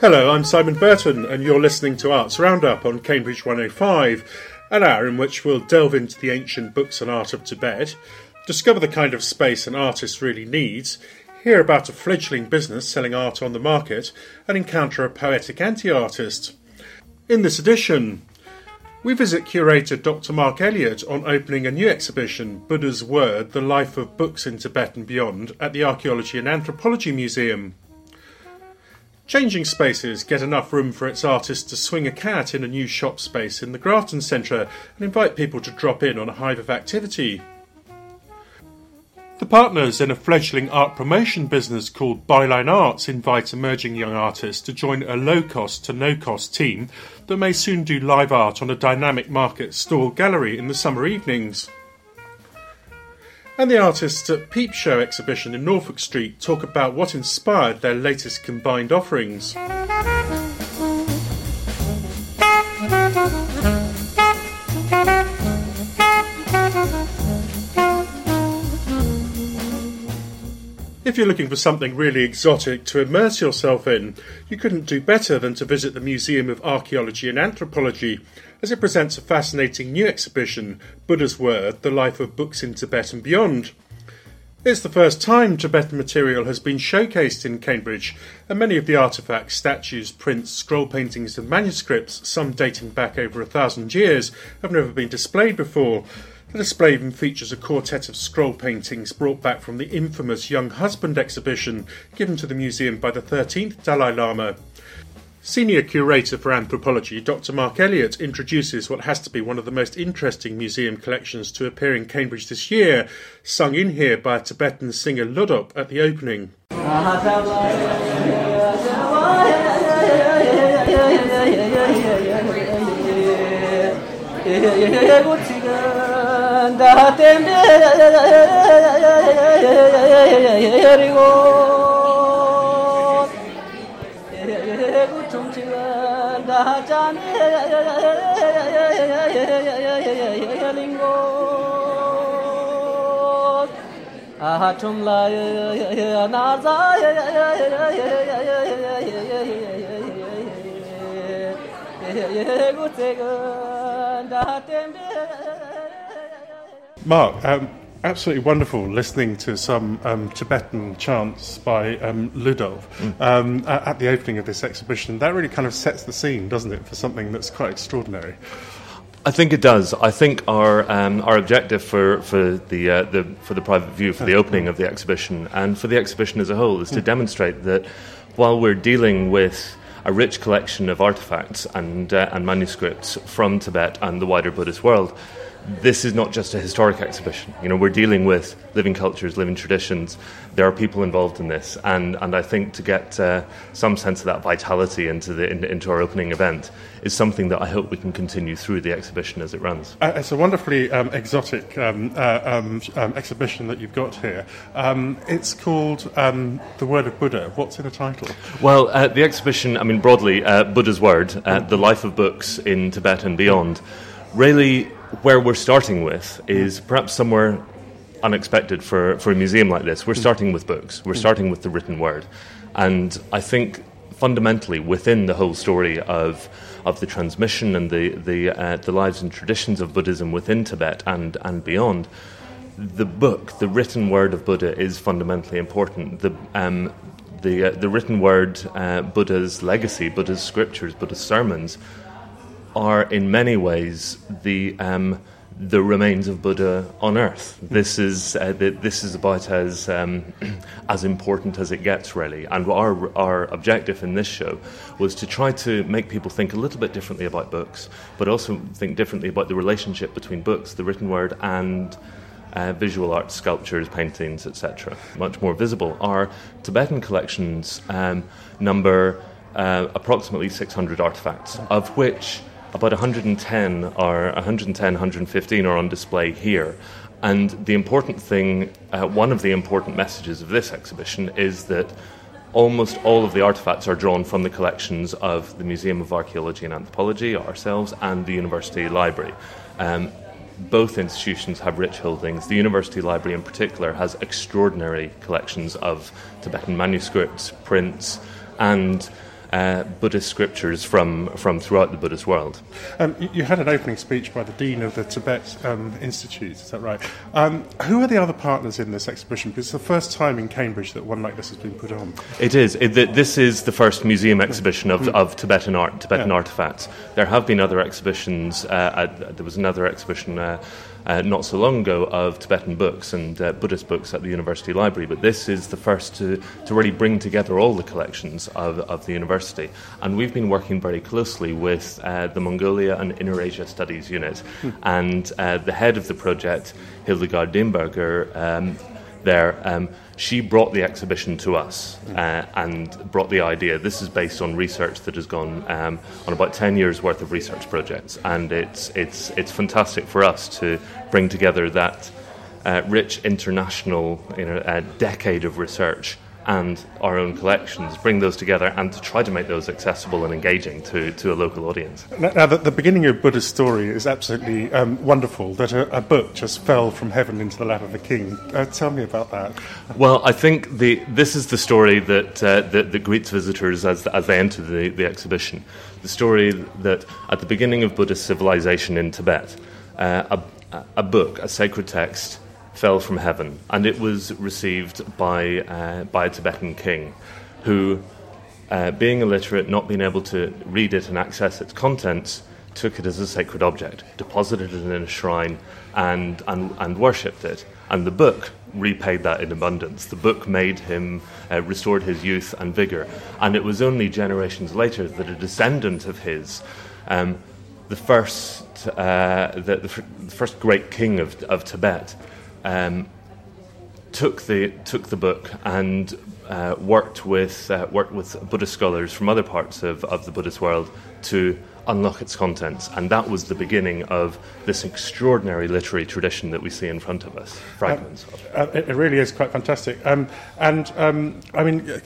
Hello, I'm Simon Burton, and you're listening to Arts Roundup on Cambridge 105, an hour in which we'll delve into the ancient books and art of Tibet, discover the kind of space an artist really needs, hear about a fledgling business selling art on the market, and encounter a poetic anti artist. In this edition, we visit curator Dr. Mark Elliott on opening a new exhibition, Buddha's Word The Life of Books in Tibet and Beyond, at the Archaeology and Anthropology Museum. Changing Spaces get enough room for its artists to swing a cat in a new shop space in the Grafton Centre and invite people to drop in on a hive of activity. The partners in a fledgling art promotion business called Byline Arts invite emerging young artists to join a low cost to no cost team that may soon do live art on a dynamic market stall gallery in the summer evenings and the artists at Peep Show exhibition in Norfolk Street talk about what inspired their latest combined offerings. If you're looking for something really exotic to immerse yourself in, you couldn't do better than to visit the Museum of Archaeology and Anthropology, as it presents a fascinating new exhibition, Buddha's Word The Life of Books in Tibet and Beyond. It's the first time Tibetan material has been showcased in Cambridge, and many of the artefacts, statues, prints, scroll paintings, and manuscripts, some dating back over a thousand years, have never been displayed before. The display even features a quartet of scroll paintings brought back from the infamous Younghusband exhibition given to the museum by the 13th Dalai Lama. Senior Curator for Anthropology, Dr. Mark Elliott, introduces what has to be one of the most interesting museum collections to appear in Cambridge this year, sung in here by Tibetan singer Lodop at the opening. da tembe yarigo kuchum chiwa da chane yaringo aha chumla na za ye gu tse gu da tembe Mark, um, absolutely wonderful listening to some um, Tibetan chants by um, Ludov mm. um, at, the opening of this exhibition. That really kind of sets the scene, doesn't it, for something that's quite extraordinary? I think it does. I think our um, our objective for for the, uh, the for the private view for the opening of the exhibition and for the exhibition as a whole is to demonstrate that while we're dealing with a rich collection of artifacts and uh, and manuscripts from Tibet and the wider Buddhist world this is not just a historic exhibition. You know, we're dealing with living cultures, living traditions. There are people involved in this, and, and I think to get uh, some sense of that vitality into the in, into our opening event is something that I hope we can continue through the exhibition as it runs. Uh, it's a wonderfully um, exotic um, uh, um, um exhibition that you've got here. Um, it's called um, The Word of Buddha. What's in the title? Well, uh, the exhibition, I mean, broadly, uh, Buddha's Word, uh, the life of books in Tibet and beyond, really where we're starting with is perhaps somewhere unexpected for, for a museum like this. We're starting with books, we're starting with the written word. And I think fundamentally within the whole story of, of the transmission and the, the, uh, the lives and traditions of Buddhism within Tibet and, and beyond, the book, the written word of Buddha, is fundamentally important. The, um, the, uh, the written word, uh, Buddha's legacy, Buddha's scriptures, Buddha's sermons, are in many ways the um, the remains of Buddha on Earth. This is uh, the, this is about as um, as important as it gets, really. And our our objective in this show was to try to make people think a little bit differently about books, but also think differently about the relationship between books, the written word, and uh, visual art, sculptures, paintings, etc. Much more visible. Our Tibetan collections um, number uh, approximately 600 artifacts, of which about 110 or 110, 115 are on display here. And the important thing, uh, one of the important messages of this exhibition is that almost all of the artifacts are drawn from the collections of the Museum of Archaeology and Anthropology, ourselves, and the University Library. Um, both institutions have rich holdings. The University Library, in particular, has extraordinary collections of Tibetan manuscripts, prints, and uh, Buddhist scriptures from, from throughout the Buddhist world. Um, you, had an opening speech by the Dean of the Tibet um, Institute, is that right? Um, who are the other partners in this exhibition? Because it's the first time in Cambridge that one like this has been put on. It is. It, this is the first museum exhibition of, mm. of Tibetan art, Tibetan yeah. artifacts. There have been other exhibitions. Uh, at, there was another exhibition. Uh, uh, not so long ago of Tibetan books and uh, Buddhist books at the University Library, but this is the first to, to really bring together all the collections of, of the university. And we've been working very closely with uh, the Mongolia and Inner Asia Studies Unit. Hmm. And uh, the head of the project, Hildegard Diemberger, um, there. Um, she brought the exhibition to us uh, and brought the idea. This is based on research that has gone um, on about 10 years' worth of research projects, and it's, it's, it's fantastic for us to bring together that uh, rich international you know, uh, decade of research and our own collections, bring those together and to try to make those accessible and engaging to, to a local audience. Now, the, the beginning of Buddha's story is absolutely um, wonderful, that a, a, book just fell from heaven into the lap of a king. Uh, tell me about that. Well, I think the, this is the story that, uh, that, that, greets visitors as, as they enter the, the exhibition. The story that at the beginning of Buddhist civilization in Tibet, uh, a, a book, a sacred text, fell from heaven, and it was received by, uh, by a Tibetan king who, uh, being illiterate, not being able to read it and access its contents, took it as a sacred object, deposited it in a shrine, and, and, and worshipped it. And the book repaid that in abundance. The book made him, uh, restored his youth and vigor. And it was only generations later that a descendant of his, um, the first, uh, the, the, first great king of, of Tibet, um, took the took the book and uh, worked with uh, worked with Buddhist scholars from other parts of, of the Buddhist world to unlock its contents, and that was the beginning of this extraordinary literary tradition that we see in front of us. Fragments. Uh, it really is quite fantastic, um, and um, I mean.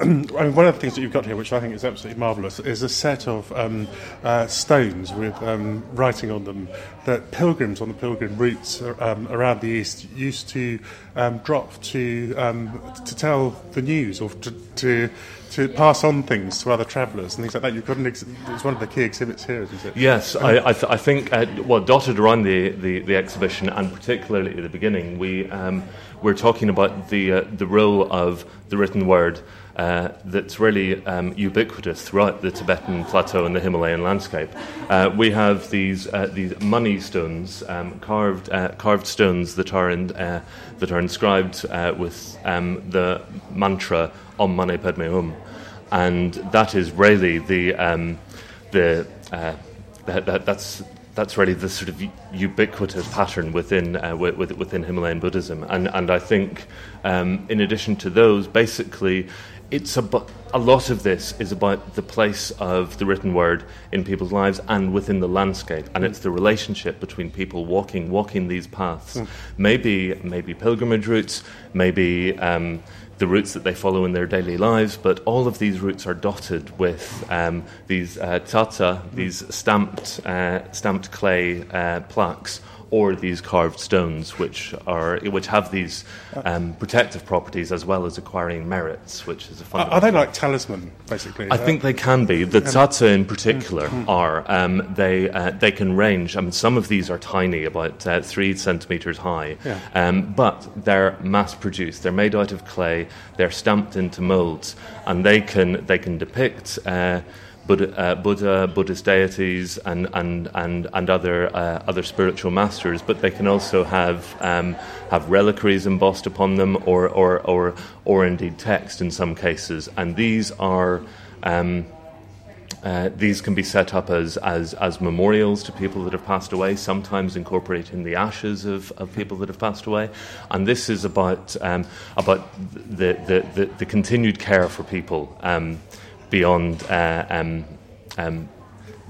Um, I mean, one of the things that you've got here, which I think is absolutely marvellous, is a set of um, uh, stones with um, writing on them that pilgrims on the pilgrim routes um, around the east used to um, drop to um, to tell the news or to, to, to pass on things to other travellers and things like that. You've got an ex- it's one of the key exhibits here, isn't it? Yes, I, I, th- I, think uh, well dotted around the, the, the, exhibition and particularly at the beginning, we um, we're talking about the uh, the role of the written word uh, that's really um, ubiquitous throughout the Tibetan plateau and the Himalayan landscape. Uh, we have these uh, these mani stones, um, carved uh, carved stones that are in, uh, that are inscribed with um, the mantra Om Mani Padme Hum, and that is really the um, the that, that, that's that's really the sort of ubiquitous pattern within uh, within Himalayan Buddhism, and and I think um, in addition to those, basically it's about a lot of this is about the place of the written word in people's lives and within the landscape, and it's the relationship between people walking walking these paths. Mm. Maybe maybe pilgrimage routes, maybe. Um, the routes that they follow in their daily lives, but all of these routes are dotted with um, these uh, tsatsa, these stamped, uh, stamped clay uh, plaques or these carved stones, which are which have these um, protective properties as well as acquiring merits, which is a fun. Are they like talisman, basically? I think they can be. The tsatsa in particular mm-hmm. are. Um, they uh, they can range. I mean, some of these are tiny, about uh, three centimeters high, yeah. um, but they're mass produced. They're made out of clay. They're stamped into molds, and they can they can depict. Buddha, uh, Buddha, Buddhist deities, and and and and other uh, other spiritual masters, but they can also have um, have reliquaries embossed upon them, or or or or indeed text in some cases, and these are. Um, uh, these can be set up as, as, as memorials to people that have passed away, sometimes incorporating the ashes of, of people that have passed away. And this is about, um, about the, the, the, the, continued care for people. Um, beyond uh, um, um,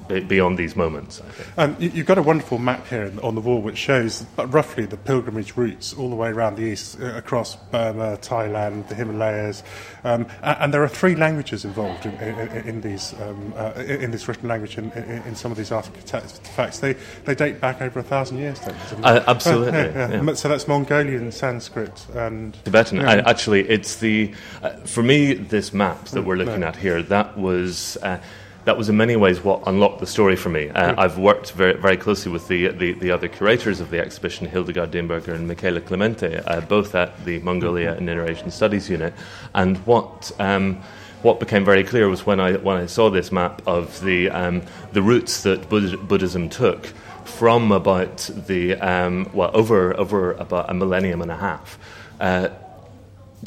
beyond these moments. Um, you've got a wonderful map here on the wall which shows roughly the pilgrimage routes all the way around the east, uh, across Burma, Thailand, the Himalayas, um, and there are three languages involved in, in, in these um, uh, in this written language in, in, some of these artifacts. They they date back over a thousand years. Then, uh, absolutely. yeah, yeah. Yeah. So that's Mongolian, Sanskrit, and Tibetan. actually, it's the uh, for me this map that we're looking no. at here. That was uh, that was in many ways what unlocked the story for me. Uh, I've worked very, very closely with the, the, the, other curators of the exhibition, Hildegard Diemberger and Michela Clemente, uh, both at the Mongolia and Inner Asian Studies Unit. And what um, what became very clear was when I when I saw this map of the um, the routes that Buddhism took from about the um, well over over about a millennium and a half. Uh,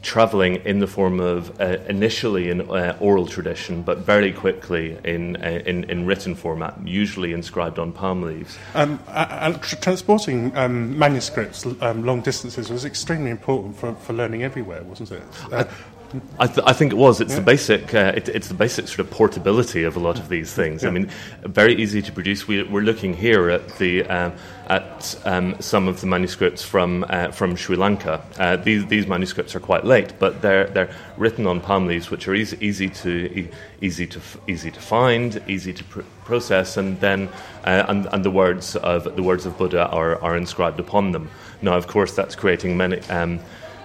traveling in the form of uh, initially in uh, oral tradition, but very quickly in, uh, in, in written format, usually inscribed on palm leaves. Um, and transporting um, manuscripts um, long distances was extremely important for, for learning everywhere, wasn't it? I, th- I, think it was. It's yeah. the basic. Uh, it, it's the basic sort of portability of a lot of these things. Yeah. I mean, very easy to produce. We, are looking here at the uh, at um, some of the manuscripts from uh, from Sri Lanka. Uh, these these manuscripts are quite late, but they're they're written on palm leaves, which are easy easy to e- easy to f- easy to find, easy to pr- process, and then uh, and, and the words of the words of Buddha are, are inscribed upon them. Now, of course, that's creating many. Um,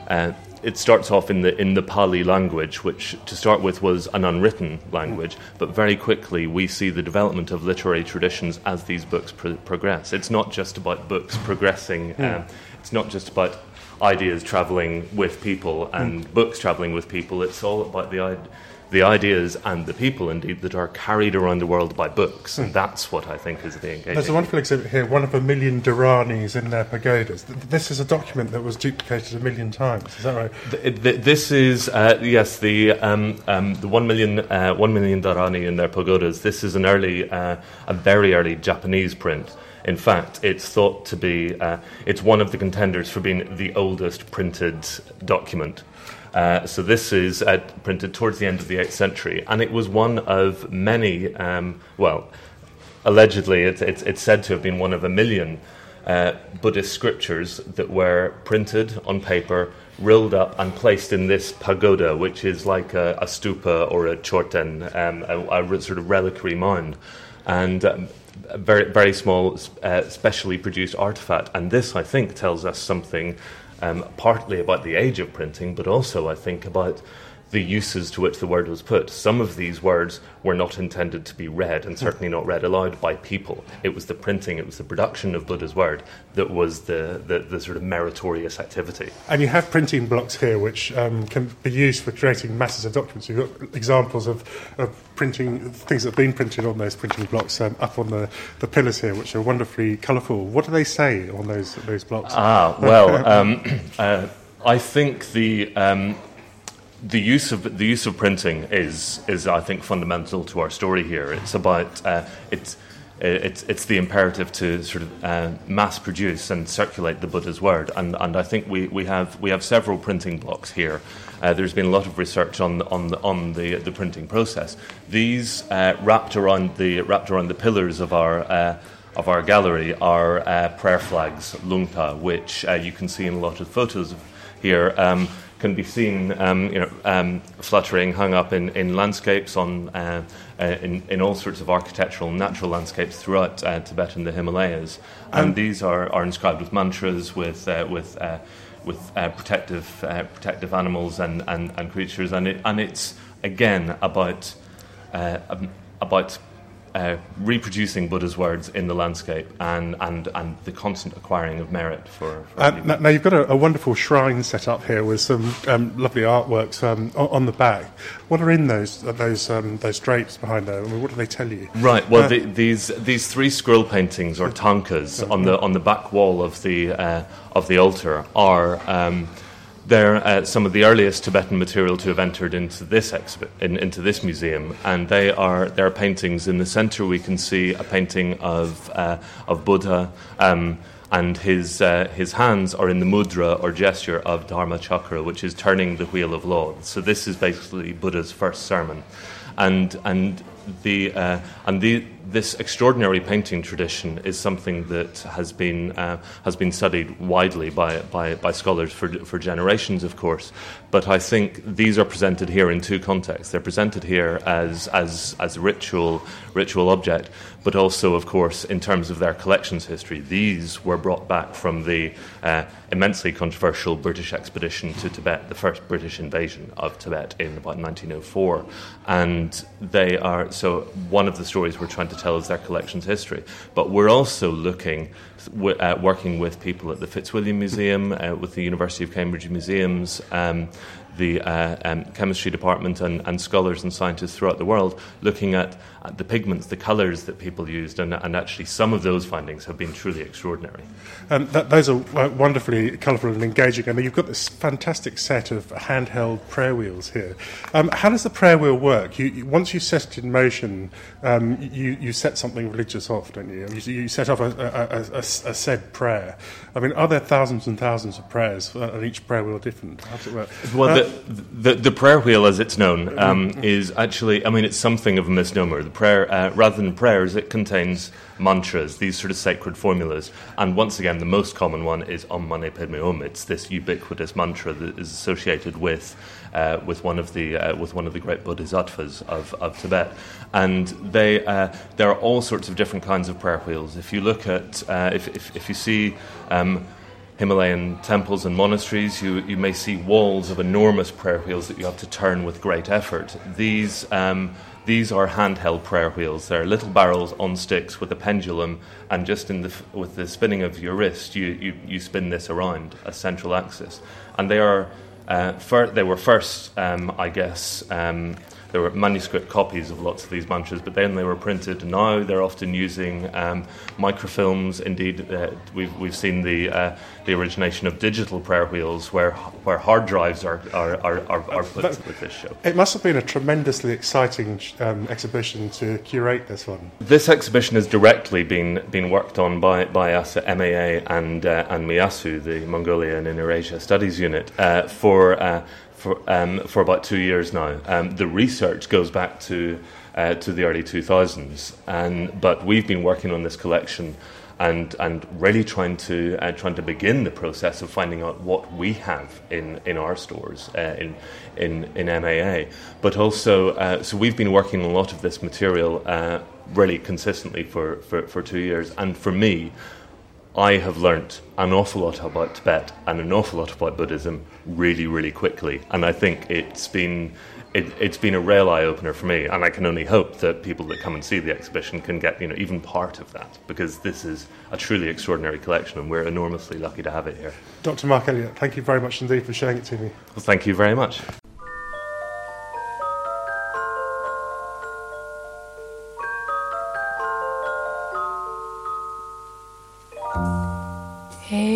uh, it starts off in the in the Pali language, which to start with was an unwritten language, but very quickly we see the development of literary traditions as these books pro- progress. It's not just about books progressing. Um, it's not just about ideas traveling with people and mm. books traveling with people. It's all about the idea the ideas and the people, indeed, that are carried around the world by books. And that's what I think is the engagement. There's a wonderful exhibit here, one of a million Dharanis in their pagodas. This is a document that was duplicated a million times. Is that right? The, the, this is, uh, yes, the, um, um, the one, million, uh, one million Dharani in their pagodas. This is an early, uh, a very early Japanese print. In fact, it's thought to be, uh, it's one of the contenders for being the oldest printed document. Uh, so this is uh, printed towards the end of the 8th century, and it was one of many, um, well, allegedly, it's, it's, it's, said to have been one of a million uh, Buddhist scriptures that were printed on paper, rolled up, and placed in this pagoda, which is like a, a stupa or a chorten, um, a, a, sort of reliquary mound. And um, very, very small, uh, specially produced artifact. And this, I think, tells us something um, partly about the age of printing, but also, I think, about the uses to which the word was put. Some of these words were not intended to be read, and certainly not read aloud by people. It was the printing, it was the production of Buddha's word that was the, the, the sort of meritorious activity. And you have printing blocks here which um, can be used for creating masses of documents. You've got examples of, of printing, things that have been printed on those printing blocks um, up on the, the pillars here, which are wonderfully colourful. What do they say on those, those blocks? Ah, well, um, uh, I think the. The use of the use of printing is is I think fundamental to our story here. It's about uh, it's it's it's the imperative to sort of uh, mass produce and circulate the Buddha's word, and and I think we, we have we have several printing blocks here. Uh, there's been a lot of research on on the, on the the printing process. These uh, wrapped around the wrapped around the pillars of our. Uh, of our gallery are uh, prayer flags, lungta, which you can see in a lot of photos here. Um, can be seen, um, you know, um, fluttering, hung up in, in landscapes, on uh, uh, in, in all sorts of architectural and natural landscapes throughout uh, Tibet and the Himalayas. And um, these are, are inscribed with mantras, with uh, with uh, with uh, protective protective animals and, and, and creatures, and it, and it's again about about uh, reproducing Buddha's words in the landscape and, and, and the constant acquiring of merit for. for uh, now, now, you've got a, a, wonderful shrine set up here with some um, lovely artworks um, on, the back. What are in those uh, those um, those drapes behind there? I mean, what do they tell you? Right. Well, uh, the, these these three scroll paintings or tankas on the on the back wall of the uh, of the altar are. They're uh, some of the earliest Tibetan material to have entered into this in, into this museum, and they are their paintings. In the centre, we can see a painting of uh, of Buddha, um, and his uh, his hands are in the mudra or gesture of Dharma Chakra, which is turning the wheel of law. So this is basically Buddha's first sermon, and and the uh, and the this extraordinary painting tradition is something that has been uh, has been studied widely by, by, by scholars for for generations, of course. But I think these are presented here in two contexts. They're presented here as as as ritual ritual object, but also, of course, in terms of their collections history. These were brought back from the uh, immensely controversial British expedition to Tibet, the first British invasion of Tibet in about 1904, and they are so one of the stories we're trying to tell is their collections history. But we're also looking, uh, working with people at the Fitzwilliam Museum, uh, with the University of Cambridge Museums. Um, the uh, um, chemistry department and, and, scholars and scientists throughout the world looking at, at the pigments, the colours that people used, and, and, actually some of those findings have been truly extraordinary. Um, that, those are wonderfully colourful and engaging. and you've got this fantastic set of handheld prayer wheels here. Um, how does the prayer wheel work? You, you, once you set it in motion, um, you, you set something religious off, don't you? You, you set off a, a, a, a, said prayer. I mean, are there thousands and thousands of prayers, and each prayer wheel different? How does it work? Well, uh, the, the, prayer wheel, as it's known, um, is actually, I mean, it's something of a misnomer. The prayer, uh, rather than prayers, it contains mantras, these sort of sacred formulas. And once again, the most common one is Om Mani Padme Hum. It's this ubiquitous mantra that is associated with, uh, with, one, of the, uh, with one of the great bodhisattvas of, of Tibet. And they, uh, there are all sorts of different kinds of prayer wheels. If you look at, uh, if, if, if you see, um, Himalayan temples and monasteries, you, you may see walls of enormous prayer wheels that you have to turn with great effort. These, um, these are handheld prayer wheels. They're little barrels on sticks with a pendulum, and just in the, with the spinning of your wrist, you, you, you spin this around a central axis. And they, are, uh, fir- they were first, um, I guess, um, there were manuscript copies of lots of these mantras, but then they were printed. Now they're often using um, microfilms. Indeed, uh, we've, we've seen the, uh, the origination of digital prayer wheels where, where hard drives are, are, are, are, are put that, with this show. It must have been a tremendously exciting um, exhibition to curate this one. This exhibition has directly been, been worked on by, by us at MAA and, uh, and MIASU, the Mongolia and Inner Asia Studies Unit, uh, for uh, for, um, for about two years now. Um, the research goes back to, uh, to the early 2000s, and, but we've been working on this collection and, and really trying to, uh, trying to begin the process of finding out what we have in, in our stores uh, in, in, in MAA. But also, uh, so we've been working on a lot of this material uh, really consistently for, for, for two years, and for me, I have learnt an awful lot about Tibet and an awful lot about Buddhism really, really quickly. And I think it's been it, has been a real eye opener for me. And I can only hope that people that come and see the exhibition can get you know even part of that because this is a truly extraordinary collection, and we're enormously lucky to have it here. Dr. Mark Elliott, thank you very much indeed for showing it to me. Well, thank you very much.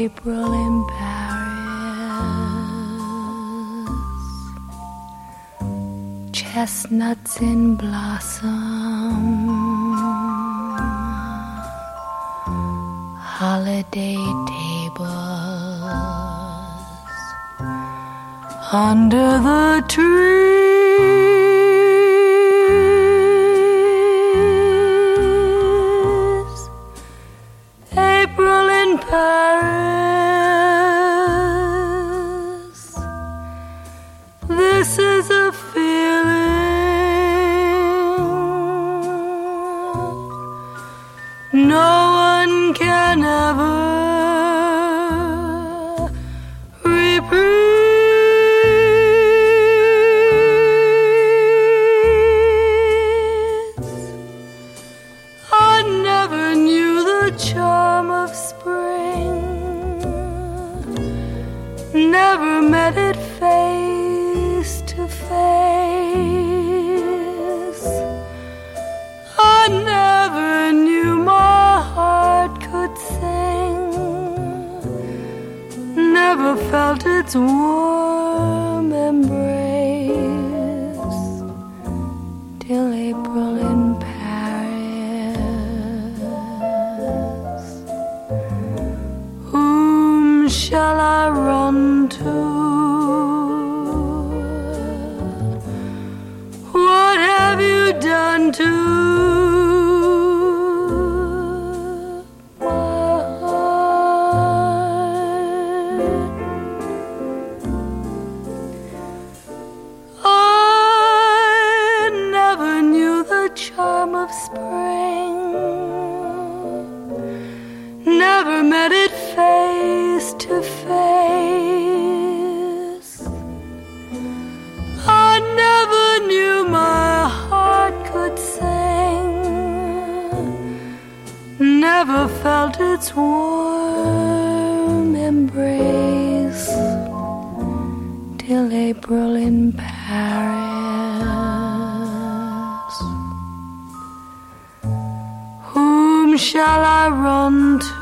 April in Paris, chestnuts in blossom, holiday tables. Under the tree. Felt its warm embrace till April in Paris. Whom shall I run to?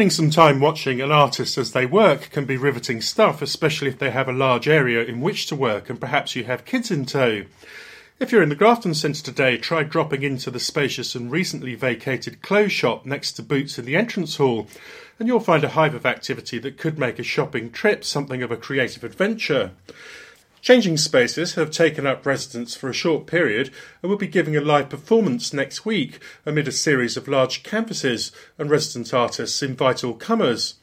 Spending some time watching an artist as they work can be riveting stuff, especially if they have a large area in which to work and perhaps you have kids in tow. If you're in the Grafton Centre today, try dropping into the spacious and recently vacated clothes shop next to Boots in the entrance hall, and you'll find a hive of activity that could make a shopping trip something of a creative adventure. Changing Spaces have taken up residence for a short period and will be giving a live performance next week amid a series of large canvases, and resident artists invite all comers.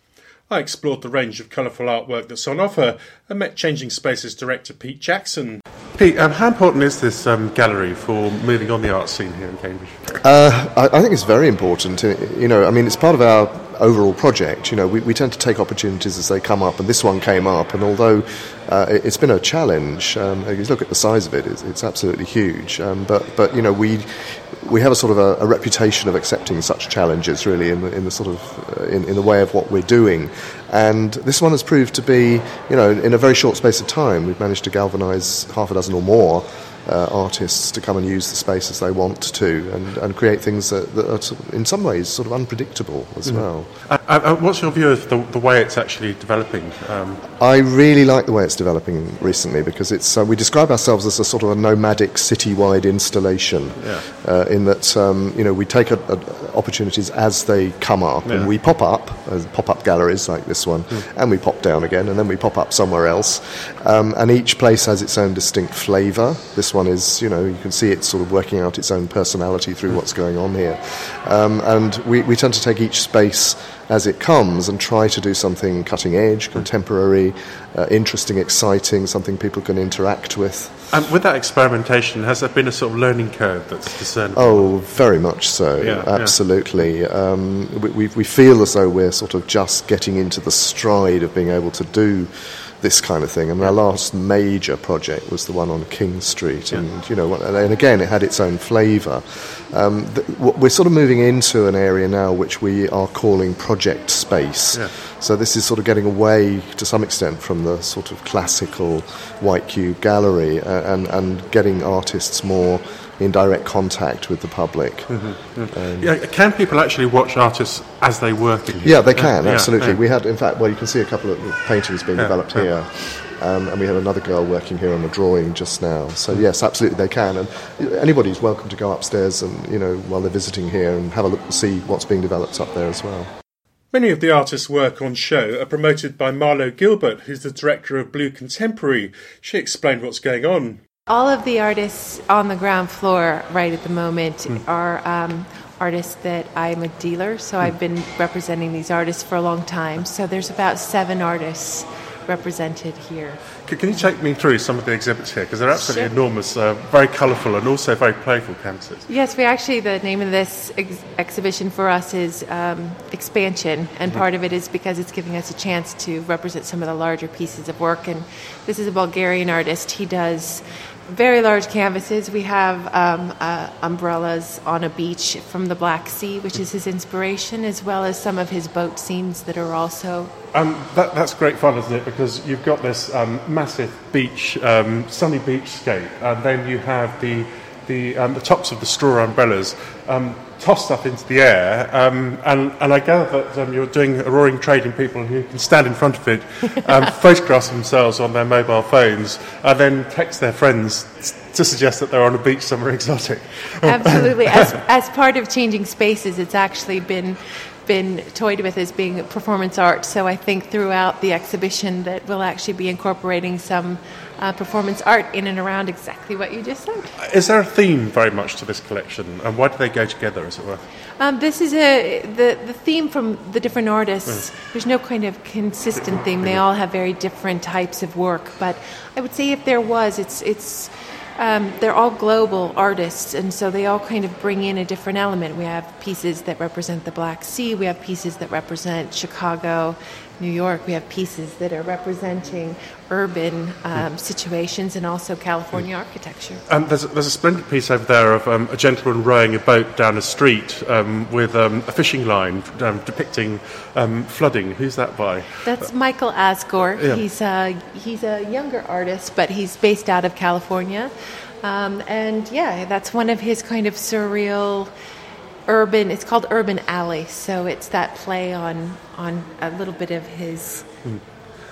I explored the range of colourful artwork that's on offer and met Changing Spaces director Pete Jackson. Pete, um, how important is this um, gallery for moving on the art scene here in Cambridge? Uh, I, I think it's very important. uh, You know, I mean, it's part of our overall project. You know, we, we tend to take opportunities as they come up, and this one came up. And although uh, it, it's been a challenge, um, you look at the size of it, it's, it's absolutely huge. Um, but but you know, we we have a sort of a, a reputation of accepting such challenges, really, in the, in the sort of uh, in, in the way of what we're doing. And this one has proved to be, you know, in a very short space of time, we've managed to galvanise half a dozen or more uh, artists to come and use the space as they want to and, and create things that, that are sort of- in some ways sort of unpredictable as well. Uh, uh, what's your view of the, the way it's actually developing? Um, I really like the way it's developing recently because it's uh, we describe ourselves as a sort of a nomadic citywide installation Yeah. uh, in that um, you know we take a, a, opportunities as they come up Yeah. and we pop up pop-up galleries like this one. And we pop down again and then we pop up somewhere else. Um, and each place has its own distinct flavour this one is you know you can see it sort of working out its own personality through what's going on here. Um, and we, we tend to take each space as it comes and try to do something cutting edge, contemporary, uh, interesting, exciting, something people can interact with. and with that experimentation, has there been a sort of learning curve that's discernible? Oh, very much so. Yeah, yeah. Absolutely. Um, we, we, we feel as though we're sort of just getting into the stride of being able to do this kind of thing. And our last major project was the one on King Street, and you know, and and again, it had its own flavour. Um, we're sort of moving into an area now which we are calling project space. Yeah. So this is sort of getting away to some extent from the sort of classical white cube gallery uh, and, and getting artists more in direct contact with the public. Mm-hmm. Yeah, can people actually watch artists as they work in here? Yeah, they can, yeah, absolutely. yeah. We had, in fact, well, you can see a couple of paintings being Yeah, developed yeah. here. Um, and we had another girl working here on a drawing just now. So yes, absolutely they can, and anybody's welcome to go upstairs and you know while they're visiting here and have a look and see what's being developed up there as well. Many of the artists' work on show are promoted by Marlo Gilbert, who's the director of Blue Contemporary. She explained what's going on. All of the artists on the ground floor right at the moment are um, artists that I'm a dealer, so I've been representing these artists for a long time. So there's about seven artists represented here. C- Can you take me through some of the exhibits here? Because they're absolutely Sure. enormous, uh, very colourful, and also very playful canvases. Yes, we actually, the name of this ex- exhibition for us is um, Expansion, and part of it is because it's giving us a chance to represent some of the larger pieces of work. And this is a Bulgarian artist. He does very large canvases. We have um, uh, umbrellas on a beach from the Black Sea, which is his inspiration, as well as some of his boat scenes that are also Um, that, that's great fun, isn't it? Because you've got this um, massive beach, um, sunny beachscape, and then you have the the, um, the tops of the straw umbrellas um, tossed up into the air. Um, and, and I gather that um, you're doing a roaring trade in people who can stand in front of it, um, photograph themselves on their mobile phones, and then text their friends to suggest that they're on a beach somewhere exotic. Absolutely. As, as part of changing spaces, it's actually been been toyed with as being performance art. So I think throughout the exhibition that we'll actually be incorporating some uh, performance art in and around exactly what you just said. Is there a theme very much to this collection, and why do they go together, as it were? Um, this is a the the theme from the different artists. There's no kind of consistent theme. They all have very different types of work. But I would say if there was, it's it's um, they're all global artists, and so they all kind of bring in a different element. We have pieces that represent the Black Sea. We have pieces that represent Chicago, New York. We have pieces that are representing urban um, situations and also California architecture. Um, there's, there's a splendid piece over there of um, a gentleman rowing a boat down a street um, with um, a fishing line um, depicting um, flooding. Who's that by? That's Michael Asgore. Yeah. He's a he's a younger artist, but he's based out of California, um, and yeah, that's one of his kind of surreal urban. It's called Urban Alley, so it's that play on on a little bit of his.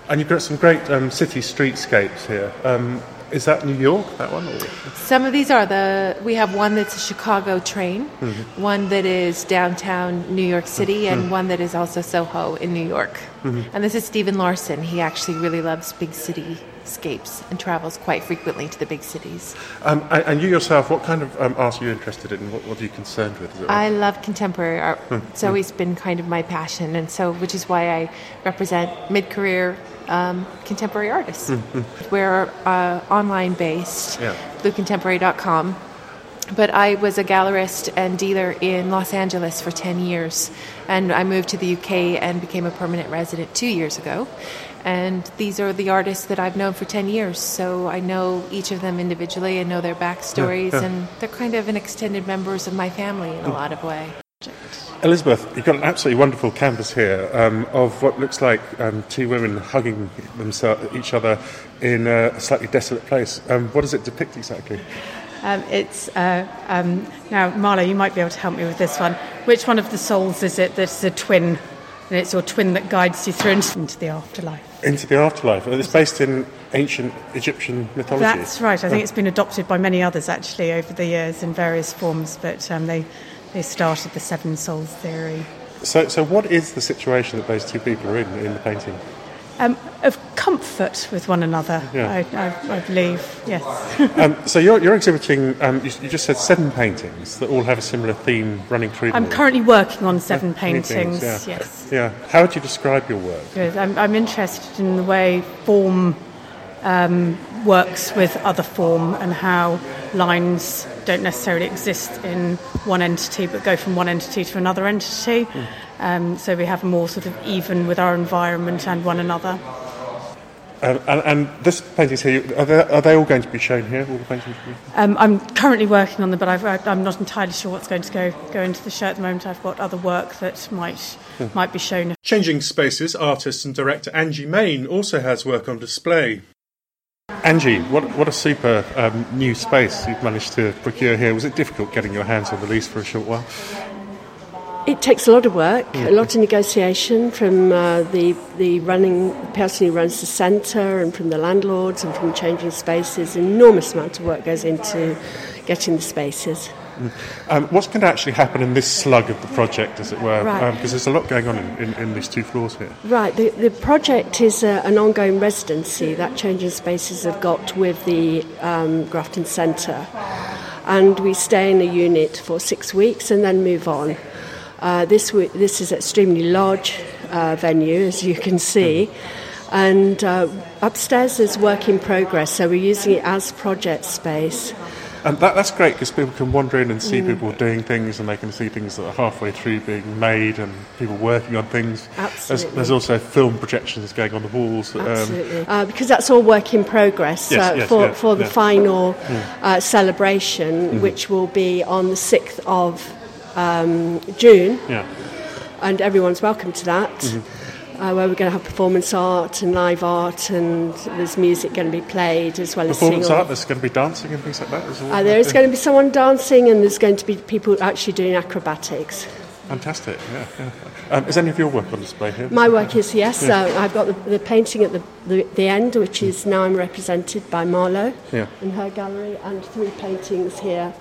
And you've got some great um, city streetscapes here. Um, is that New York, that one? Or? Some of these are the. We have one that's a Chicago train, Mm-hmm. one that is downtown New York City, and one that is also Soho in New York. Mm-hmm. And this is Stephen Larson. He actually really loves big cityscapes and travels quite frequently to the big cities. Um, and, you yourself, what kind of um, art are you interested in? What, what are you concerned with? I love contemporary art. Hmm, It's always been kind of my passion, and so which is why I represent mid-career um, contemporary artists. We're uh, online based, Yeah. bluecontemporary.com. But I was a gallerist and dealer in Los Angeles for 10 years. And I moved to the UK and became a permanent resident two years ago. And these are the artists that I've known for 10 years. So I know each of them individually and know their backstories. yeah. And they're kind of an extended members of my family in a lot of way. Elizabeth, you've got an absolutely wonderful canvas here um, of what looks like um, two women hugging themselves, each other in a slightly desolate place. Um, what does it depict exactly? Um, it's uh, um, now, Marla, you might be able to help me with this one. Which one of the souls is it that's a twin? And it's your twin that guides you through into the afterlife. Into the afterlife. It's based in ancient Egyptian mythology. That's right. I think it's been adopted by many others actually over the years in various forms, but um, they they started the seven souls theory. So, so what is the situation that those two people are in in the painting? Um, of comfort with one another, Yeah. I, I, I believe. Yes. Um, so you're, you're exhibiting, um, you, you just said seven paintings that all have a similar theme running through them. I'm currently working on seven Paintings, paintings. yeah. Yes. Yeah. How would you describe your work? I'm, I'm interested in the way form um, works with other form and how lines don't necessarily exist in one entity but go from one entity to another entity. Um, so we have more sort of even with our environment and one another. Um, and, and this paintings here, are they, are they all going to be shown here? All the paintings? Um, I'm currently working on them, but I've, I'm not entirely sure what's going to go, go into the show at the moment. I've got other work that might might be shown Changing Spaces artist and director Angie Main also has work on display. Angie, what, what a super um, new space you've managed to procure here. Was it difficult getting your hands on the lease for a short while? It takes a lot of work, a lot of negotiation from uh, the the running person who runs the centre and from the landlords and from changing spaces. An Enormous amount of work goes into getting the spaces. Um, what's going to actually happen in this slug of the project, as it were? Right. Because there's a lot going on in, in, in these two floors here. Right, the, the project is uh, an ongoing residency that Changing Spaces have got with the um, Grafton Centre. And we stay in a unit for six weeks and then move on. Uh, this, w- this is an extremely large uh, venue, as you can see. And uh, upstairs is work in progress, so we're using it as project space. And that, that's great because people can wander in and see Mm. people doing things and they can see things that are halfway through being made and people working on things. There's, Absolutely. there's also film projections going on the walls. um, Absolutely. uh, because that's all work in progress Yes, uh, yes, for, yeah, for the final Mm. uh, celebration, Mhm. which will be on the 6th of um, June. Yeah. And everyone's welcome to that. Mhm. Uh, where we're going to have performance art and live art, and there's music going to be played as well as Performance art, there's going to be dancing and things like that as well. Uh, there is going to be someone dancing, and there's going to be people actually doing acrobatics. Fantastic, yeah. yeah. Um, is any of your work on display here? My work is yes. Yeah. Uh, I've got the, the painting at the, the, the end, which is now I'm represented by Marlowe Yeah. in her gallery, and three paintings here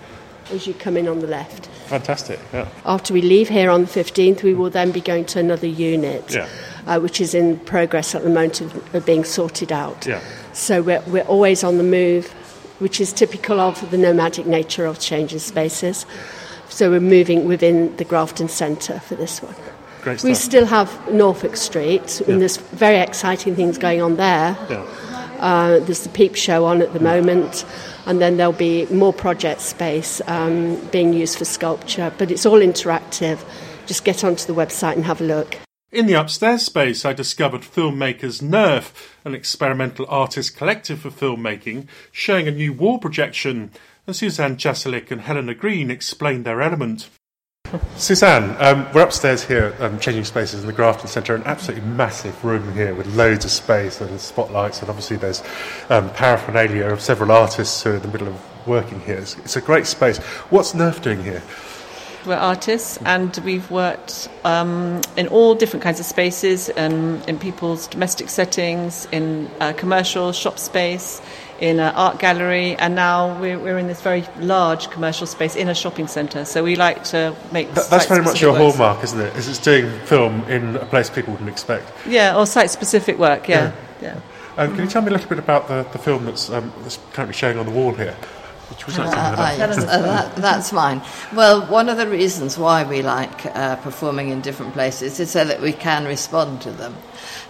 as you come in on the left. Fantastic, yeah. After we leave here on the 15th, we will then be going to another unit, Yeah. Uh, which is in progress at the moment of, of being sorted out. Yeah. So we're, we're always on the move, which is typical of the nomadic nature of changing spaces. So we're moving within the Grafton Centre for this one. Great We still have Norfolk Street, Yeah. and there's very exciting things going on there. Yeah. Uh, there's the Peep Show on at the moment, and then there'll be more project space um, being used for sculpture, but it's all interactive. Just get onto the website and have a look. In the upstairs space, I discovered filmmakers Nerf, an experimental artist collective for filmmaking, showing a new wall projection, and Suzanne Jasalik and Helena Green explained their element. Suzanne, um, we're upstairs here, um, changing spaces in the Grafton Centre, an absolutely massive room here with loads of space and spotlights, and obviously there's um, paraphernalia of several artists who are in the middle of working here. It's, it's a great space. What's Nerf doing here? We're artists, and we've worked um, in all different kinds of spaces, um, in people's domestic settings, in uh, commercial shop space, in an art gallery, and now we're, we're in this very large commercial space in a shopping centre. So we like to make Th- that's very much your works. hallmark, isn't it? Is it's doing film in a place people wouldn't expect. Yeah, or site-specific work. Yeah, yeah. Um, can you tell me a little bit about the, the film that's, um, that's currently showing on the wall here? Which was Uh, yes, uh, that, that's fine. Well, one of the reasons why we like uh, performing in different places is so that we can respond to them.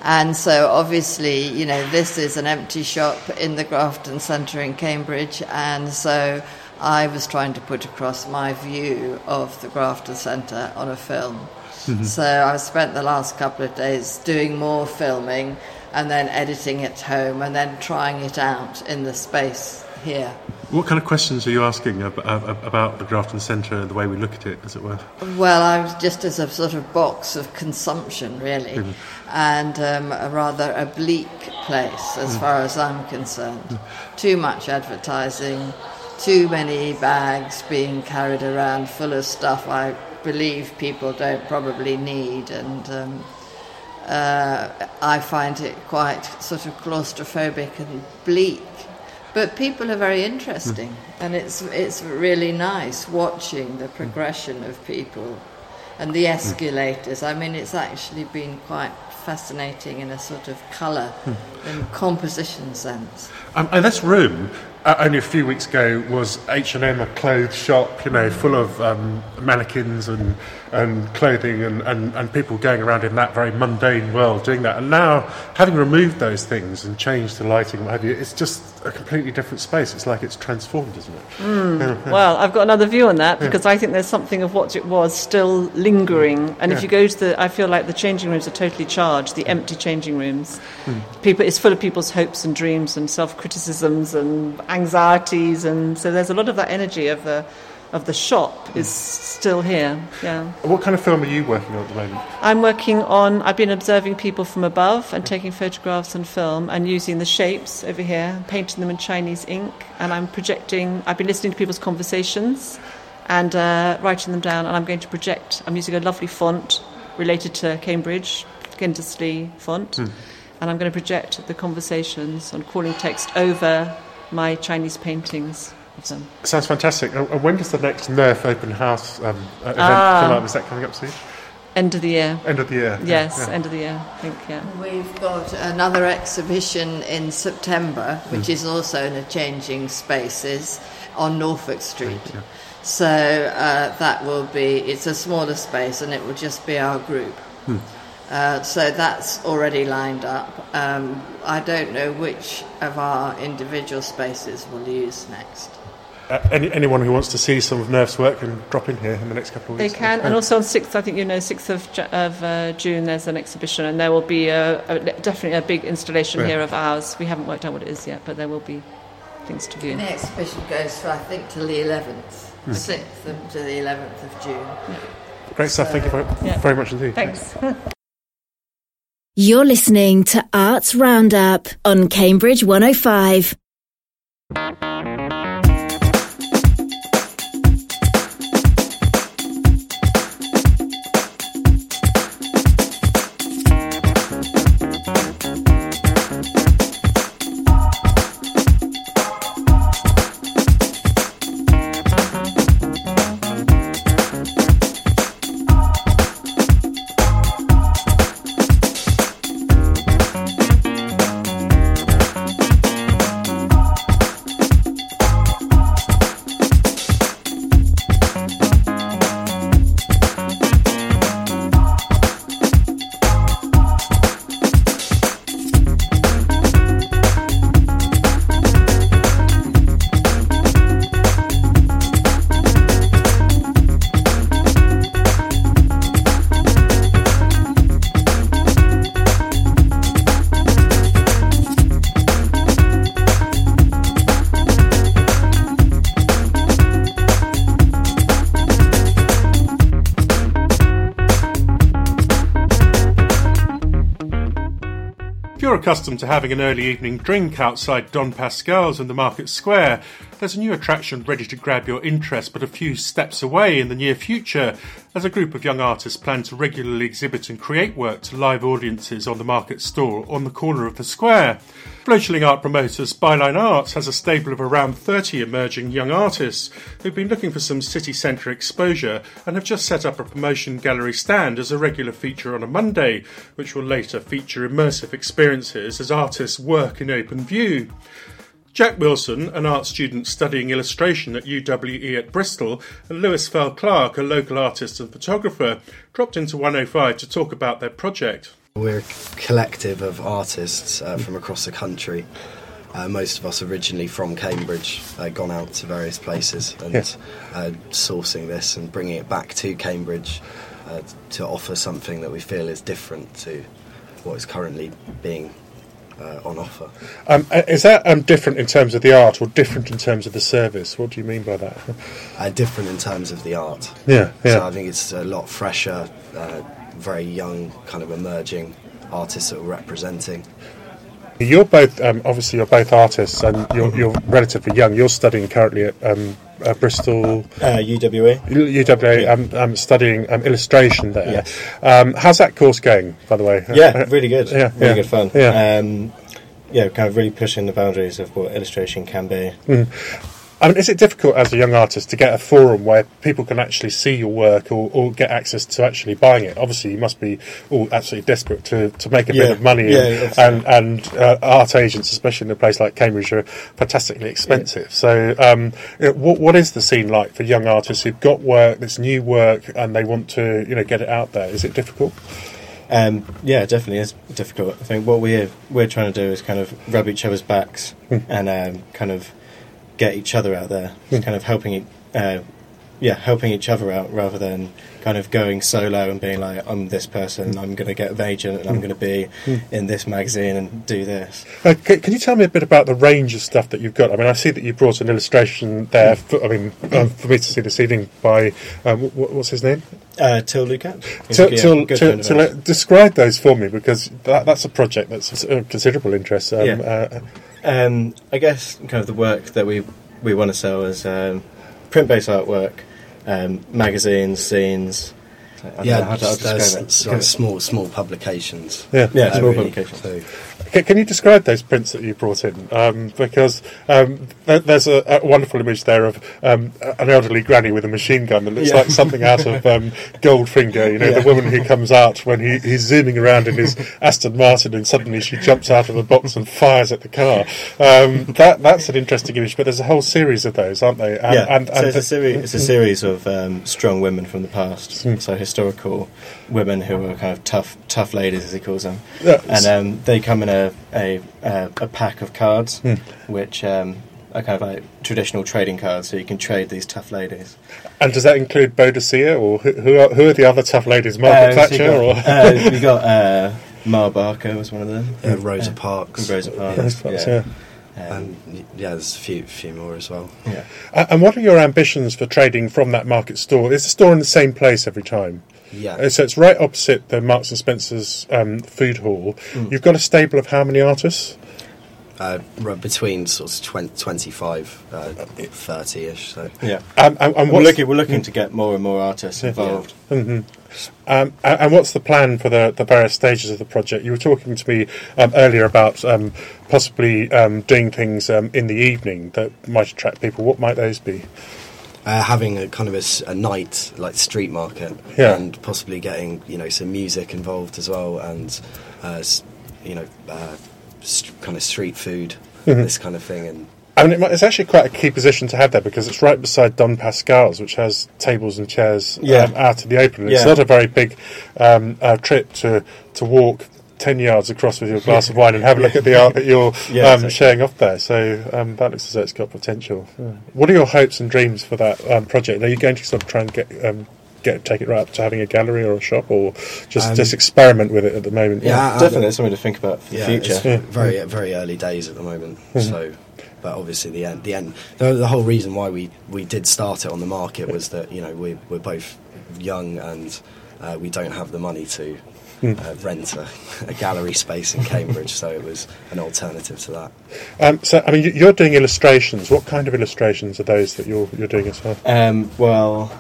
And so, obviously, you know, this is an empty shop in the Grafton Centre in Cambridge, and so I was trying to put across my view of the Grafton Centre on a film. Mhm. So I've spent the last couple of days doing more filming and then editing it home and then trying it out in the space here. What kind of questions are you asking ab- ab- about the Grafton Centre and the way we look at it, as it were? Well, I was just as a sort of box of consumption, really, Mhm. and um, a rather bleak place as Mm. far as I'm concerned. Too much advertising, too many bags being carried around full of stuff I believe people don't probably need, and um, uh, I find it quite sort of claustrophobic and bleak. But people are very interesting, and it's it's really nice watching the progression of people and the escalators. I mean, it's actually been quite fascinating in a sort of colour and composition sense. Um, and this room, uh, only a few weeks ago, was H&M, a clothes shop, you know, full of um, mannequins and, and clothing and, and, and people going around in that very mundane world doing that. And now, having removed those things and changed the lighting and what have you, it's just a completely different space. It's like it's transformed, isn't it? Mm. Yeah, yeah. Well, I've got another view on that Yeah. because I think there's something of what it was still lingering. And Yeah. if you go to the, I feel like the changing rooms are totally charged. The empty changing rooms, Mm. people, it's full of people's hopes and dreams and self-criticisms and anxieties, and so there's a lot of that energy of the of the shop is still here. Yeah. What kind of film are you working on at the moment? I'm working on, I've been observing people from above and taking photographs and film and using the shapes over here, painting them in Chinese ink. And I'm projecting, I've been listening to people's conversations and uh, writing them down. And I'm going to project, I'm using a lovely font related to Cambridge, Kindersley font. Hmm. And I'm going to project the conversations on calling text over my Chinese paintings of them. Sounds fantastic. And and when does the next Nerf open house um, uh, event Ah. come up? Is that coming up soon? End of the year. End of the year. Yes, yeah. end of the year, I think, yeah. We've got another exhibition in September, which Mm. is also in a changing spaces on Norfolk Street. So uh, that will be, it's a smaller space and it will just be our group. Hmm. Uh, so that's already lined up. Um, I don't know which of our individual spaces we'll use next. Uh, any, anyone who wants to see some of Nerf's work can drop in here in the next couple of weeks. They can, and also on 6th, I think you know, 6th of, of uh, June, there's an exhibition, and there will be a, a, definitely a big installation Yeah. here of ours. We haven't worked out what it is yet, but there will be things to view. The exhibition goes, for, I think, till the 11th, Hmm. 6th to the 11th of June. Great stuff. Thank you very, Yeah. very much indeed. Thanks. You're listening to Arts Roundup on Cambridge 105. Accustomed to having an early evening drink outside Don Pasquale's in the Market Square, there's a new attraction ready to grab your interest but a few steps away in the near future as a group of young artists plan to regularly exhibit and create work to live audiences on the market stall on the corner of the square. Fledgling art promoters Byline Arts has a stable of around 30 emerging young artists who've been looking for some city centre exposure and have just set up a promotion gallery stand as a regular feature on a Monday, which will later feature immersive experiences as artists work in open view. Jack Wilson, an art student studying illustration at UWE at Bristol, and Lewis Fell Clark, a local artist and photographer, dropped into 105 to talk about their project. We're a collective of artists uh, from across the country. Uh, most of us originally from Cambridge, uh, gone out to various places and Yes. uh, sourcing this and bringing it back to Cambridge uh, to offer something that we feel is different to what is currently being uh, on offer. Um, uh, is that um, different in terms of the art or different in terms of the service? What do you mean by that? Uh, different in terms of the art. Yeah, yeah. So I think it's a lot fresher, uh, very young, kind of emerging artists that we're representing. You're both um, obviously you're both artists and you're, you're relatively young. You're studying currently at um, uh, Bristol Uh, UWA. UWA. I'm, I'm studying um, illustration there. Um, how's that course going, by the way? Yeah, really good. Yeah, really yeah. good fun. Yeah. Um, yeah, kind of really pushing the boundaries of what illustration can be. Mm. I mean, is it difficult as a young artist to get a forum where people can actually see your work or, or get access to actually buying it? Obviously, you must be all absolutely desperate to, to make a Yeah. bit of money, Yeah, and and, and uh, art agents, especially in a place like Cambridge, are fantastically expensive. So, um, you know, what what is the scene like for young artists who've got work, that's new work, and they want to you know get it out there? Is it difficult? Um, yeah, definitely is difficult. I think what we're we're trying to do is kind of rub each other's backs Hmm. and um, kind of get each other out there, Hmm. kind of helping, uh, yeah, helping each other out rather than kind of going solo and being like, I'm this person, I'm going to get an agent, and I'm going to be Hmm. in this magazine and do this. Uh, can you tell me a bit about the range of stuff that you've got? I mean, I see that you brought an illustration there. For, I mean, um, for me to see this evening by um, wh- wh- what's his name? Uh, Till Lucat. He's To, a- yeah, to, good to, friend of to ours. let- describe those for me because that, that's a project that's of considerable interest. Um, Yeah. Um, I guess kind of the work that we we want to sell is um, print-based artwork, um, magazines, zines. I yeah, know how to just, uh, describe it. s- kind of small, small publications. Yeah. Yeah, Uh, small really. publications. So, Can, you describe those prints that you brought in? Um, because um, th- there's a, a wonderful image there of um, an elderly granny with a machine gun that looks Yeah. like something out of um, Goldfinger. You know, Yeah. the woman who comes out when he, he's zooming around in his Aston Martin, and suddenly she jumps out of a box and fires at the car. Um, that that's an interesting image. But there's a whole series of those, aren't they? And, yeah, and, so it's a series. It's a series of um, strong women from the past. Hmm. So historical women who are kind of tough tough ladies, as he calls them, Yeah. and um, they come in a a, a, a pack of cards, Hmm. which um, are kind of like traditional trading cards, so you can trade these tough ladies. And does that include Boadicea, or who, who, are, who are the other tough ladies? Margaret Uh, so you Thatcher, or got, uh, we got uh, Ma Barker was one of them. Uh, Rosa Parks. Rosa Parks. Rosa Parks, yeah. And yeah, there's a few few more as well. Yeah. A- and what are your ambitions for trading from that market store? Is the store in the same place every time? Yeah. Uh, So it's right opposite the Marks and Spencer's um, food hall. Mm. You've got a stable of how many artists? Uh, between sort of 20, 25, uh, 30-ish. So Yeah. Um, and, and we're looking we're looking to get more and more artists involved. hmm Um, and, and what's the plan for the, the various stages of the project? You were talking to me um, earlier about um, possibly um, doing things um, in the evening that might attract people. What might those be? Uh, having a kind of a night like street market, Yeah. and possibly getting you know some music involved as well, and uh, you know uh, st- kind of street food, Mhm. this kind of thing, and I mean, it might- it's actually quite a key position to have there because it's right beside Don Pasquale's, which has tables and chairs Yeah. um, out in the open. It's Yeah. not a very big um, uh, trip to to walk ten yards across with your glass of wine and have a look at the art that you're Yeah, um, exactly. showing off there. So um, that looks as though it's got potential. Yeah. What are your hopes and dreams for that um, project? Are you going to sort of try and get um, get take it right up to having a gallery or a shop, or just Um, just experiment with it at the moment? Yeah, definitely it's something to think about for the yeah, future. it's very very early days at the moment. Mhm. So, but obviously the end the end the, the whole reason why we we did start it on the market was that you know we we're both young and uh, we don't have the money to. Uh, rent a, a gallery space in Cambridge, so it was an alternative to that. Um, so, I mean, you- you're doing illustrations. What kind of illustrations are those that you're you're doing as well? Um, well,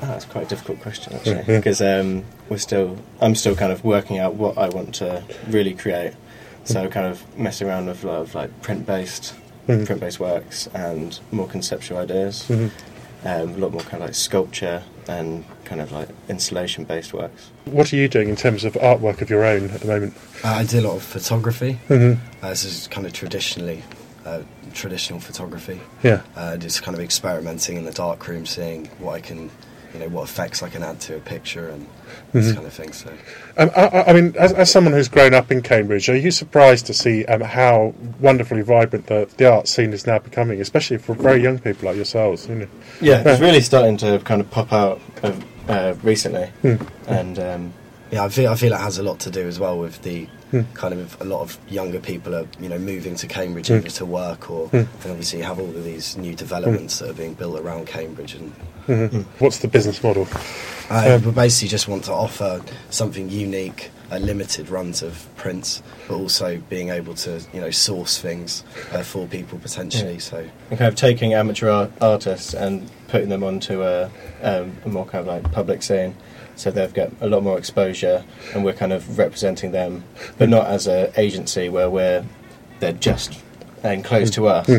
oh, that's quite a difficult question actually, Yeah. because um, we're still, I'm still kind of working out what I want to really create. So kind of messing around with a lot of like print-based, Mhm. print-based works and more conceptual ideas. Mhm. Um, a lot more kind of like sculpture and kind of like installation-based works. What are you doing in terms of artwork of your own at the moment? Uh, I do a lot of photography. Mhm. Uh, this is kind of traditionally uh, traditional photography. Yeah. Uh, just kind of experimenting in the dark room, seeing what I can, you know, what effects I can add to a picture and this Mhm. kind of thing. So. Um, I, I- I mean, as, as someone who's grown up in Cambridge, are you surprised to see um, how wonderfully vibrant the, the art scene is now becoming, especially for very young people like yourselves? You know? Yeah, it's really starting to kind of pop out of, uh, recently, Hmm. and um, Yeah, I feel I feel it has a lot to do as well with the Hmm. kind of a lot of younger people are you know moving to Cambridge Hmm. either to work or Hmm. and obviously you have all of these new developments that are being built around Cambridge and Mhm. What's the business model? Uh, Um, we basically just want to offer something unique, uh, limited runs of prints, but also being able to, you know, source things uh, for people potentially. Yeah. So and kind of taking amateur art- artists and putting them onto a, um, a more kind of like public scene, so they've got a lot more exposure, and we're kind of representing them, but not as an agency where we're they're just enclosed to us.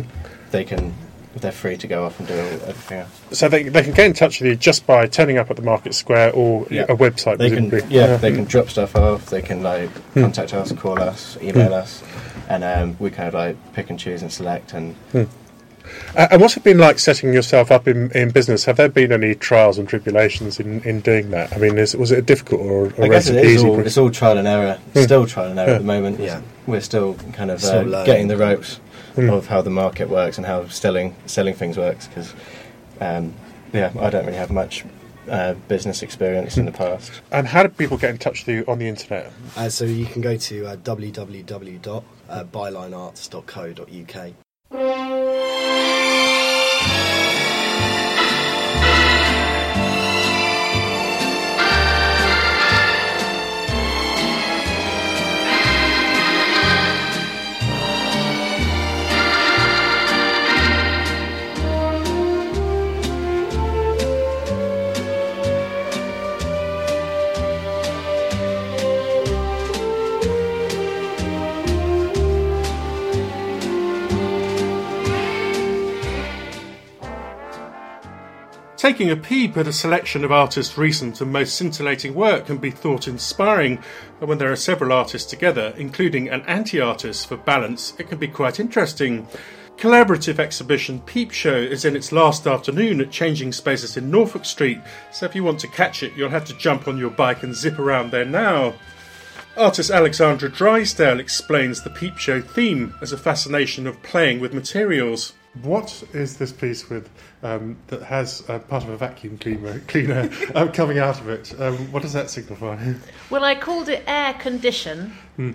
They can they're free to go off and do everything else. So they, they can get in touch with you just by turning up at the market square or Yeah. a website. They can, yeah, they can drop stuff off. They can like Hmm. contact us, call us, email Hmm. us, and um, we kind of like pick and choose and select. And Hmm. Uh, and what's it been like setting yourself up in, in business? Have there been any trials and tribulations in, in doing that? I mean, is, was it difficult or, or I guess it easy? all, it's all trial and error. Hmm. Still trial and error Yeah. at the moment. Yeah. we're still kind of Still uh, learning. getting the ropes Hmm. of how the market works and how selling selling things works. Because um, yeah, I don't really have much uh, business experience in the past. And how do people get in touch with you on the internet? Uh, so you can go to uh, www.bylinearts.co.uk. Taking a peep at a selection of artists' recent and most scintillating work can be thought inspiring, and when there are several artists together, including an anti artist for balance, it can be quite interesting. collaborative exhibition Peep Show is in its last afternoon at Changing Spaces in Norfolk Street, so if you want to catch it, you'll have to jump on your bike and zip around there now. Artist Alexandra Drysdale explains the Peep Show theme as a fascination of playing with materials. What is this piece with um, that has uh, part of a vacuum cleaner, cleaner um, coming out of it? Um, what does that signify? Well, I called it air condition. Hmm.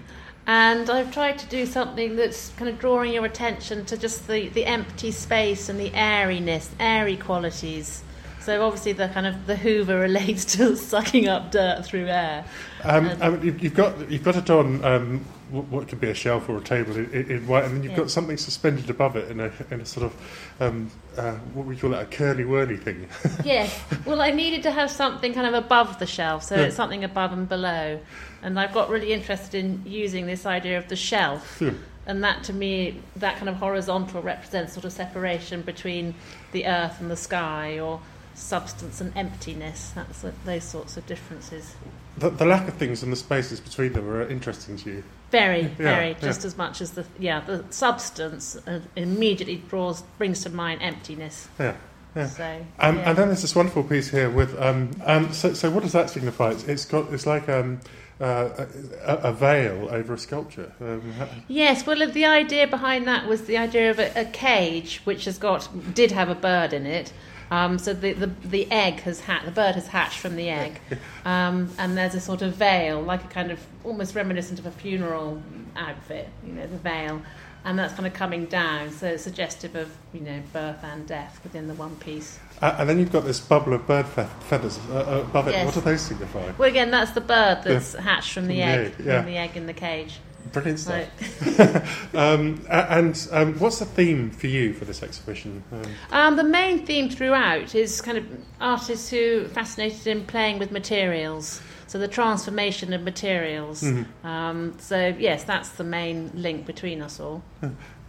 And I've tried to do something that's kind of drawing your attention to just the, the empty space and the airiness, airy qualities. So obviously the kind of the Hoover relates to sucking up dirt through air. Um, um, you've, you've got you've got it on um, what, could be a shelf or a table in, in, in white, and then you've Yeah. got something suspended above it in a in a sort of um, uh, what we call it a curly whirly thing. yes. Well, I needed to have something kind of above the shelf, so Yeah. it's something above and below. And I've got really interested in using this idea of the shelf. Yeah. And that to me, that kind of horizontal represents sort of separation between the earth and the sky, or substance and emptiness. That's what, those sorts of differences. the, the lack of things and the spaces between them are interesting to you. Very, Yeah, very, yeah. just as much as the yeah the substance uh, immediately draws brings to mind emptiness. Yeah. Yeah. So, um, yeah. And then there's this wonderful piece here with. Um, um, so, so what does that signify? It's, it's got. It's like um, uh, a, a veil over a sculpture. Um, Yes, well, the idea behind that was the idea of a, a cage which has got did have a bird in it. Um, so the, the the egg has ha- the bird has hatched from the egg, um, and there's a sort of veil, like a kind of almost reminiscent of a funeral outfit, you know, the veil, and that's kind of coming down, so it's suggestive of you know birth and death within the one piece. uh, and then you've got this bubble of bird fe- feathers uh, uh, above it. Yes. What do those signify? Well, again, that's the bird that's hatched from the From the egg, egg, yeah. from the egg in the cage. Brilliant stuff. um, and um, what's the theme for you for this exhibition? Um, Um, the main theme throughout is kind of artists who are fascinated in playing with materials. So the transformation of materials. Mhm. Um, so yes, that's the main link between us all.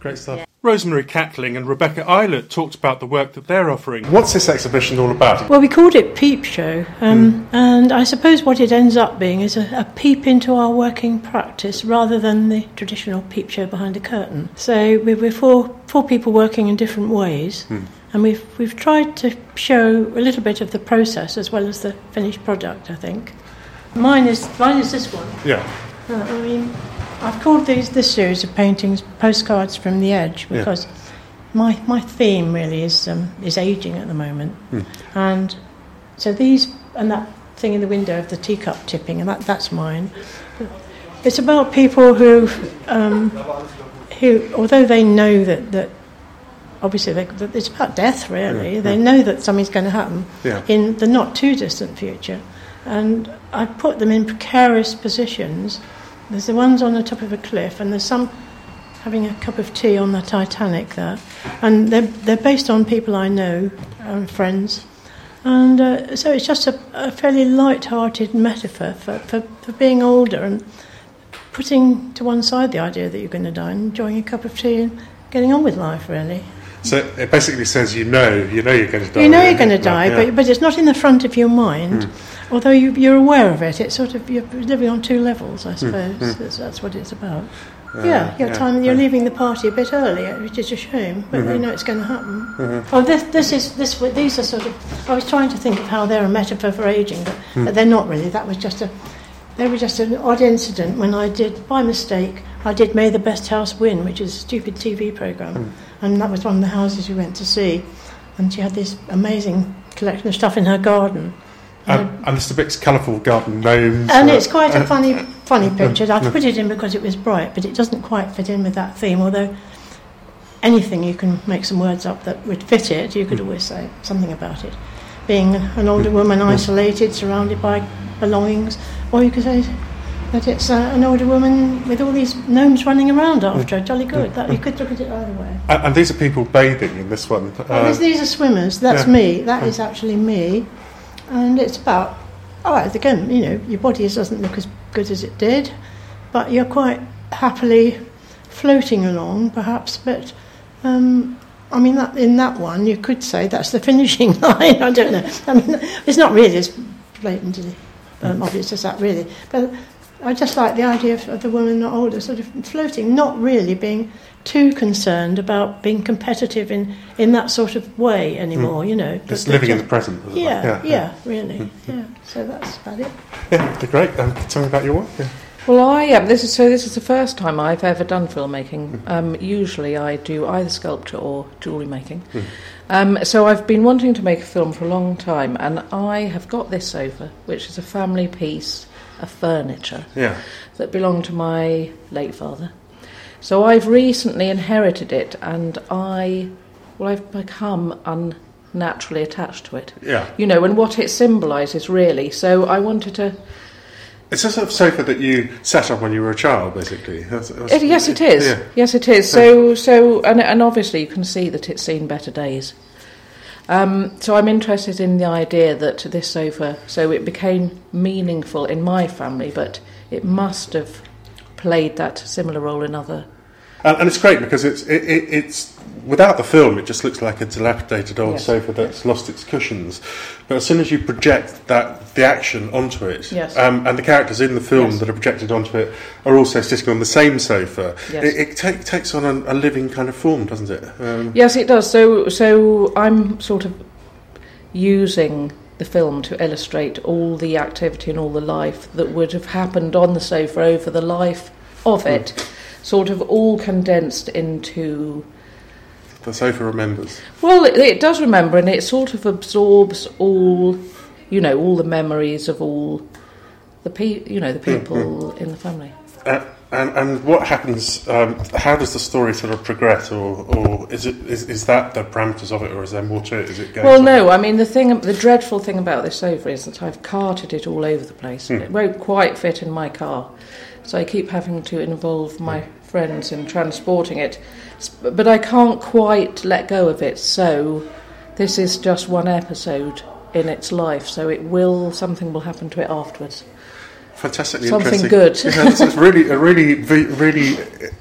Great stuff. Yeah. Rosemary Cackling and Rebecca Eilert talked about the work that they're offering. What's this exhibition all about? Well, we called it Peep Show, um, and I suppose what it ends up being is a, a peep into our working practice rather than the traditional peep show behind a curtain. So we- we're four, four people working in different ways, and we've, we've tried to show a little bit of the process as well as the finished product, I think. Mine is, mine is this one. Yeah. Uh, I mean, I've called these this series of paintings postcards from the edge Yeah. because my my theme really is um, is aging at the moment, Hmm. and so these and that thing in the window of the teacup tipping, and that that's mine. It's about people who um, who, although they know that that obviously they, it's about death really, Yeah, they yeah. know that something's going to happen Yeah. in the not too distant future. And I put them in precarious positions. There's the ones on the top of a cliff, and there's some having a cup of tea on the Titanic there. And they're, they're based on people I know and friends. And uh, so it's just a, a fairly light-hearted metaphor for, for, for being older and putting to one side the idea that you're going to die and enjoying a cup of tea and getting on with life, really. So it basically says you know, you know you're going to die. You know you're going to die, Yeah. but, but it's not in the front of your mind. Hmm. Although you, you're aware of it, it's sort of you're living on two levels, I suppose. hmm. That's, that's what it's about. Uh, yeah, your yeah, time you're leaving the party a bit early, which is a shame, but you Mhm. know it's going to happen. Mhm. Oh, this this is this these are sort of. I was trying to think of how they're a metaphor for aging, but, Hmm. but they're not really. That was just a. They were just an odd incident when I did, by mistake, I did May the Best House Win, which is a stupid TV program, Hmm. and that was one of the houses we went to see, and she had this amazing collection of stuff in her garden. Um, and Mr. Bick's colourful garden gnomes. And uh, it's quite a uh, funny, funny uh, picture. I uh, put it in because it was bright, but it doesn't quite fit in with that theme. Although anything you can make some words up that would fit it, you could always say something about it. Being an older woman, isolated, surrounded by belongings, or you could say that it's uh, an older woman with all these gnomes running around after her. Jolly good. That you could look at it either way. And, and these are people bathing in this one. Uh, these, these are swimmers. That's yeah. me. That is actually me. And it's about, right, again, you know, your body doesn't look as good as it did, but you're quite happily floating along, perhaps. But, um, I mean, that, in that one, you could say that's the finishing line. I don't know. I mean, it's not really as blatantly um, obvious as that, really. But I just like the idea of, of the woman not older, sort of floating, not really being too concerned about being competitive in, in that sort of way anymore, Mm. you know. Just but living in the present, Yeah, were. Yeah, yeah, yeah. really. Mm. Yeah, so that's about it. Yeah, they're great. Um, tell me about your work. Yeah. Well, I am. This is so. This is the first time I've ever done filmmaking. Um, usually, I do either sculpture or jewellery making. Hmm. Um, so I've been wanting to make a film for a long time, and I have got this sofa, which is a family piece of furniture Yeah. that belonged to my late father. So I've recently inherited it, and I, well, I've become unnaturally attached to it. Yeah. You know, and what it symbolises really. So I wanted to. It's a sort of sofa that you sat on when you were a child, basically. That's, that's- It, yes, it is. Yeah. Yes, it is. So, so, and, and obviously, you can see that it's seen better days. Um, so, I'm interested in the idea that this sofa, so it became meaningful in my family, but it must have played that similar role in other. And, and it's great because it's it, it, it's without the film, it just looks like a dilapidated old Yes. sofa that's lost its cushions. But as soon as you project that the action onto it, Yes. um, and the characters in the film that are projected onto it are also sitting on the same sofa, it, it take, takes on a, a living kind of form, doesn't it? Um, Yes, it does. So, so I'm sort of using the film to illustrate all the activity and all the life that would have happened on the sofa over the life of it, sort of all condensed into. The sofa remembers. Well, it, it does remember, and it sort of absorbs all, you know, all the memories of all the pe- you know, the people in the family. Uh, and, and what happens? Um, how does the story sort of progress, or, or is it is, is that the parameters of it, or is there more to it? Is it going? Well, no. I mean, the thing, the dreadful thing about this sofa is that I've carted it all over the place. Hmm. It won't quite fit in my car, so I keep having to involve my friends in transporting it. But I can't quite let go of it. So this is just one episode in its life. So it will something will happen to it afterwards. Fantastically Something interesting. good. yeah, it's, it's really a really really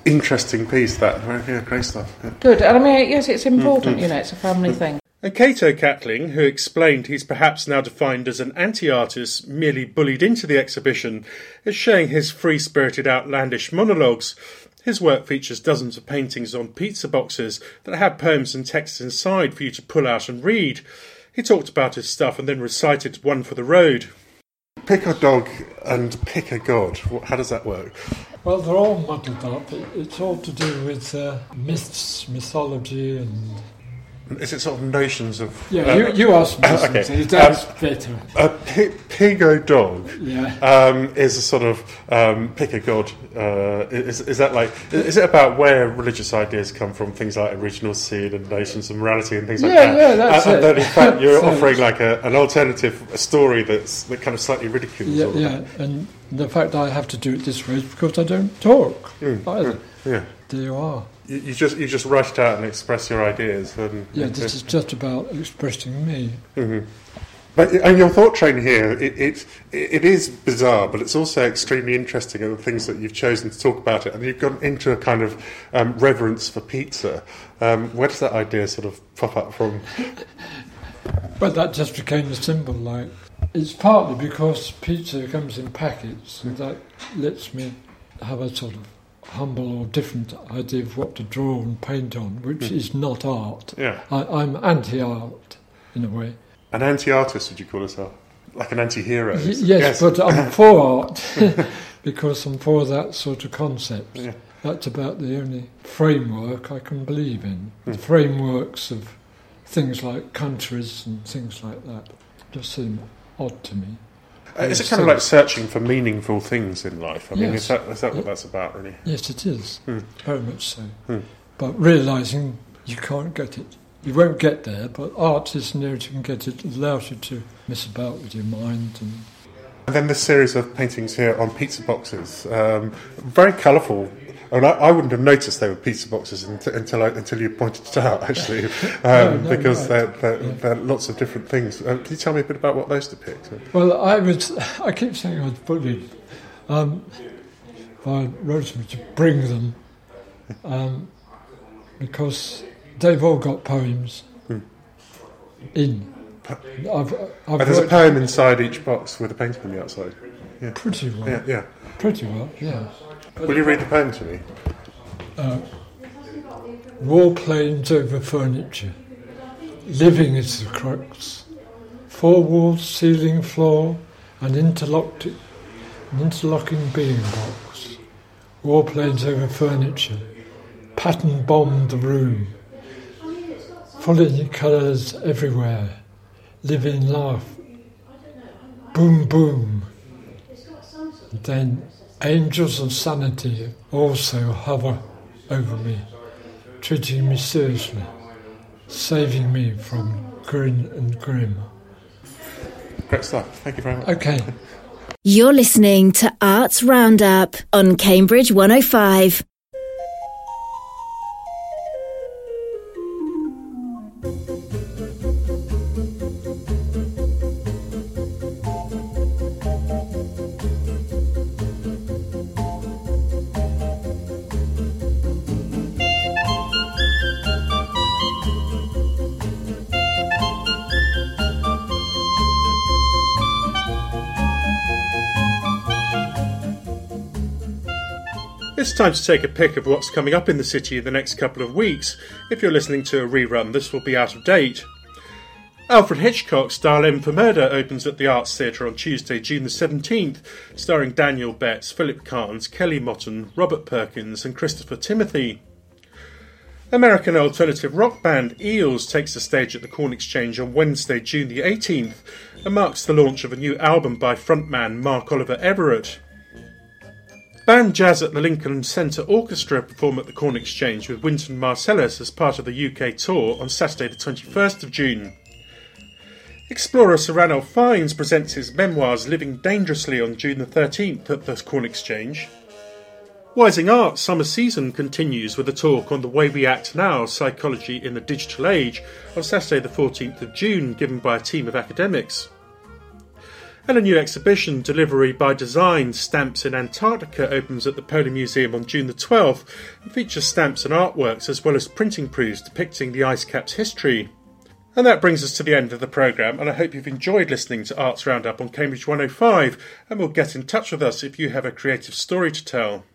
interesting piece. That yeah, great stuff. Yeah. Good. And I mean, yes, it's important. Mm, mm. You know, it's a family thing. And Cato Catling, who explained he's perhaps now defined as an anti artist merely bullied into the exhibition, is sharing his free spirited, outlandish monologues. His work features dozens of paintings on pizza boxes that have poems and texts inside for you to pull out and read. He talked about his stuff and then recited one for the road. Pick a dog and pick a god. How does that work? Well, they're all muddled up. It's all to do with uh, myths, mythology, and Is it sort of notions of? Yeah, you- you ask me okay. That's better. A pi- pig o dog. Yeah. Um, is a sort of um, pick a god. Uh, is, is that like? Is it about where religious ideas come from? Things like original sin and notions of morality and things like Yeah, that. yeah, that's and, and it. then in fact you're So- offering like a, an alternative story that's that kind of slightly ridicules. yeah, yeah, that. and the fact I have to do it this way is because I don't talk Mm, either. mm, yeah. There you are. You, you just you just it out and express your ideas. And, Yeah, this is just about expressing me. Mm-hmm. But and your thought train here, it, it it is bizarre, but it's also extremely interesting in the things that you've chosen to talk about it, and you've gone into a kind of um, reverence for pizza. Um, where does that idea sort of pop up from? But that just became a symbol. Like it's partly because pizza comes in packets, and that lets me have a sort of humble or different idea of what to draw and paint on, which Mm. is not art. Yeah. I, I'm anti-art in a way. An anti-artist, would you call yourself? Like an anti-hero? Y- yes, but I'm for art because I'm for that sort of concept. Yeah. That's about the only framework I can believe in. Hmm. The frameworks of things like countries and things like that just seem odd to me. Uh, is it kind of like searching for meaningful things in life? I mean, Yes. is that is that what that's about, really? Yes, it is. Hmm. Very much so. Hmm. But realising you can't get it. You won't get there, but art is near you can get it. It allows you to mess about with your mind and And then this series of paintings here on pizza boxes, um, very colourful. And I, I wouldn't have noticed they were pizza boxes until until, I, until you pointed it out, actually, um, No, no, because right. they're, they're, Yeah. they're lots of different things. Um, can you tell me a bit about what those depict? Well, I was. I keep saying I was bullied um, by Rosemary to bring them um, because they've all got poems Hmm. in. I've, I've there's a poem inside each box with a painting on the outside. Yeah. Pretty well. Yeah, yeah. Pretty well, yes. Will you read the poem to me? Uh, warplanes over furniture. Living is the crux. Four walls, ceiling, floor, and interlocked, an interlocking being box. Warplanes over furniture. Pattern bombed the room. Full in colours everywhere. Living laugh. Boom, boom. Then angels of sanity also hover over me, treating me seriously, saving me from grin and grim. Great stuff. Thank you very much. Okay. You're listening to Arts Roundup on Cambridge 105. Time to take a pick of what's coming up in the city in the next couple of weeks. If you're listening to a rerun, this will be out of date. Alfred Hitchcock's M for Murder opens at the Arts Theatre on Tuesday, June the 17th, starring Daniel Betts, Philip Cairns, Kelly Hotten, Robert Perkins, and Christopher Timothy. American alternative rock band Eels takes the stage at the Corn Exchange on Wednesday, June the 18th, and marks the launch of a new album by frontman Mark Oliver Everett. Band Jazz at the Lincoln Centre Orchestra perform at the Corn Exchange with Wynton Marsalis as part of the UK tour on Saturday, the 21st of June. Explorer Sir Ranulph Fiennes presents his memoirs Living Dangerously on June the 13th at the Corn Exchange. Wysing Art summer season continues with a talk on the way we act now, psychology in the digital age, on Saturday, the 14th of June, given by a team of academics. And a new exhibition, Delivery by Design Stamps in Antarctica, opens at the Polar Museum on June the 12th and features stamps and artworks as well as printing proofs depicting the ice cap's history. And that brings us to the end of the programme, and I hope you've enjoyed listening to Arts Roundup on Cambridge 105, and will get in touch with us if you have a creative story to tell.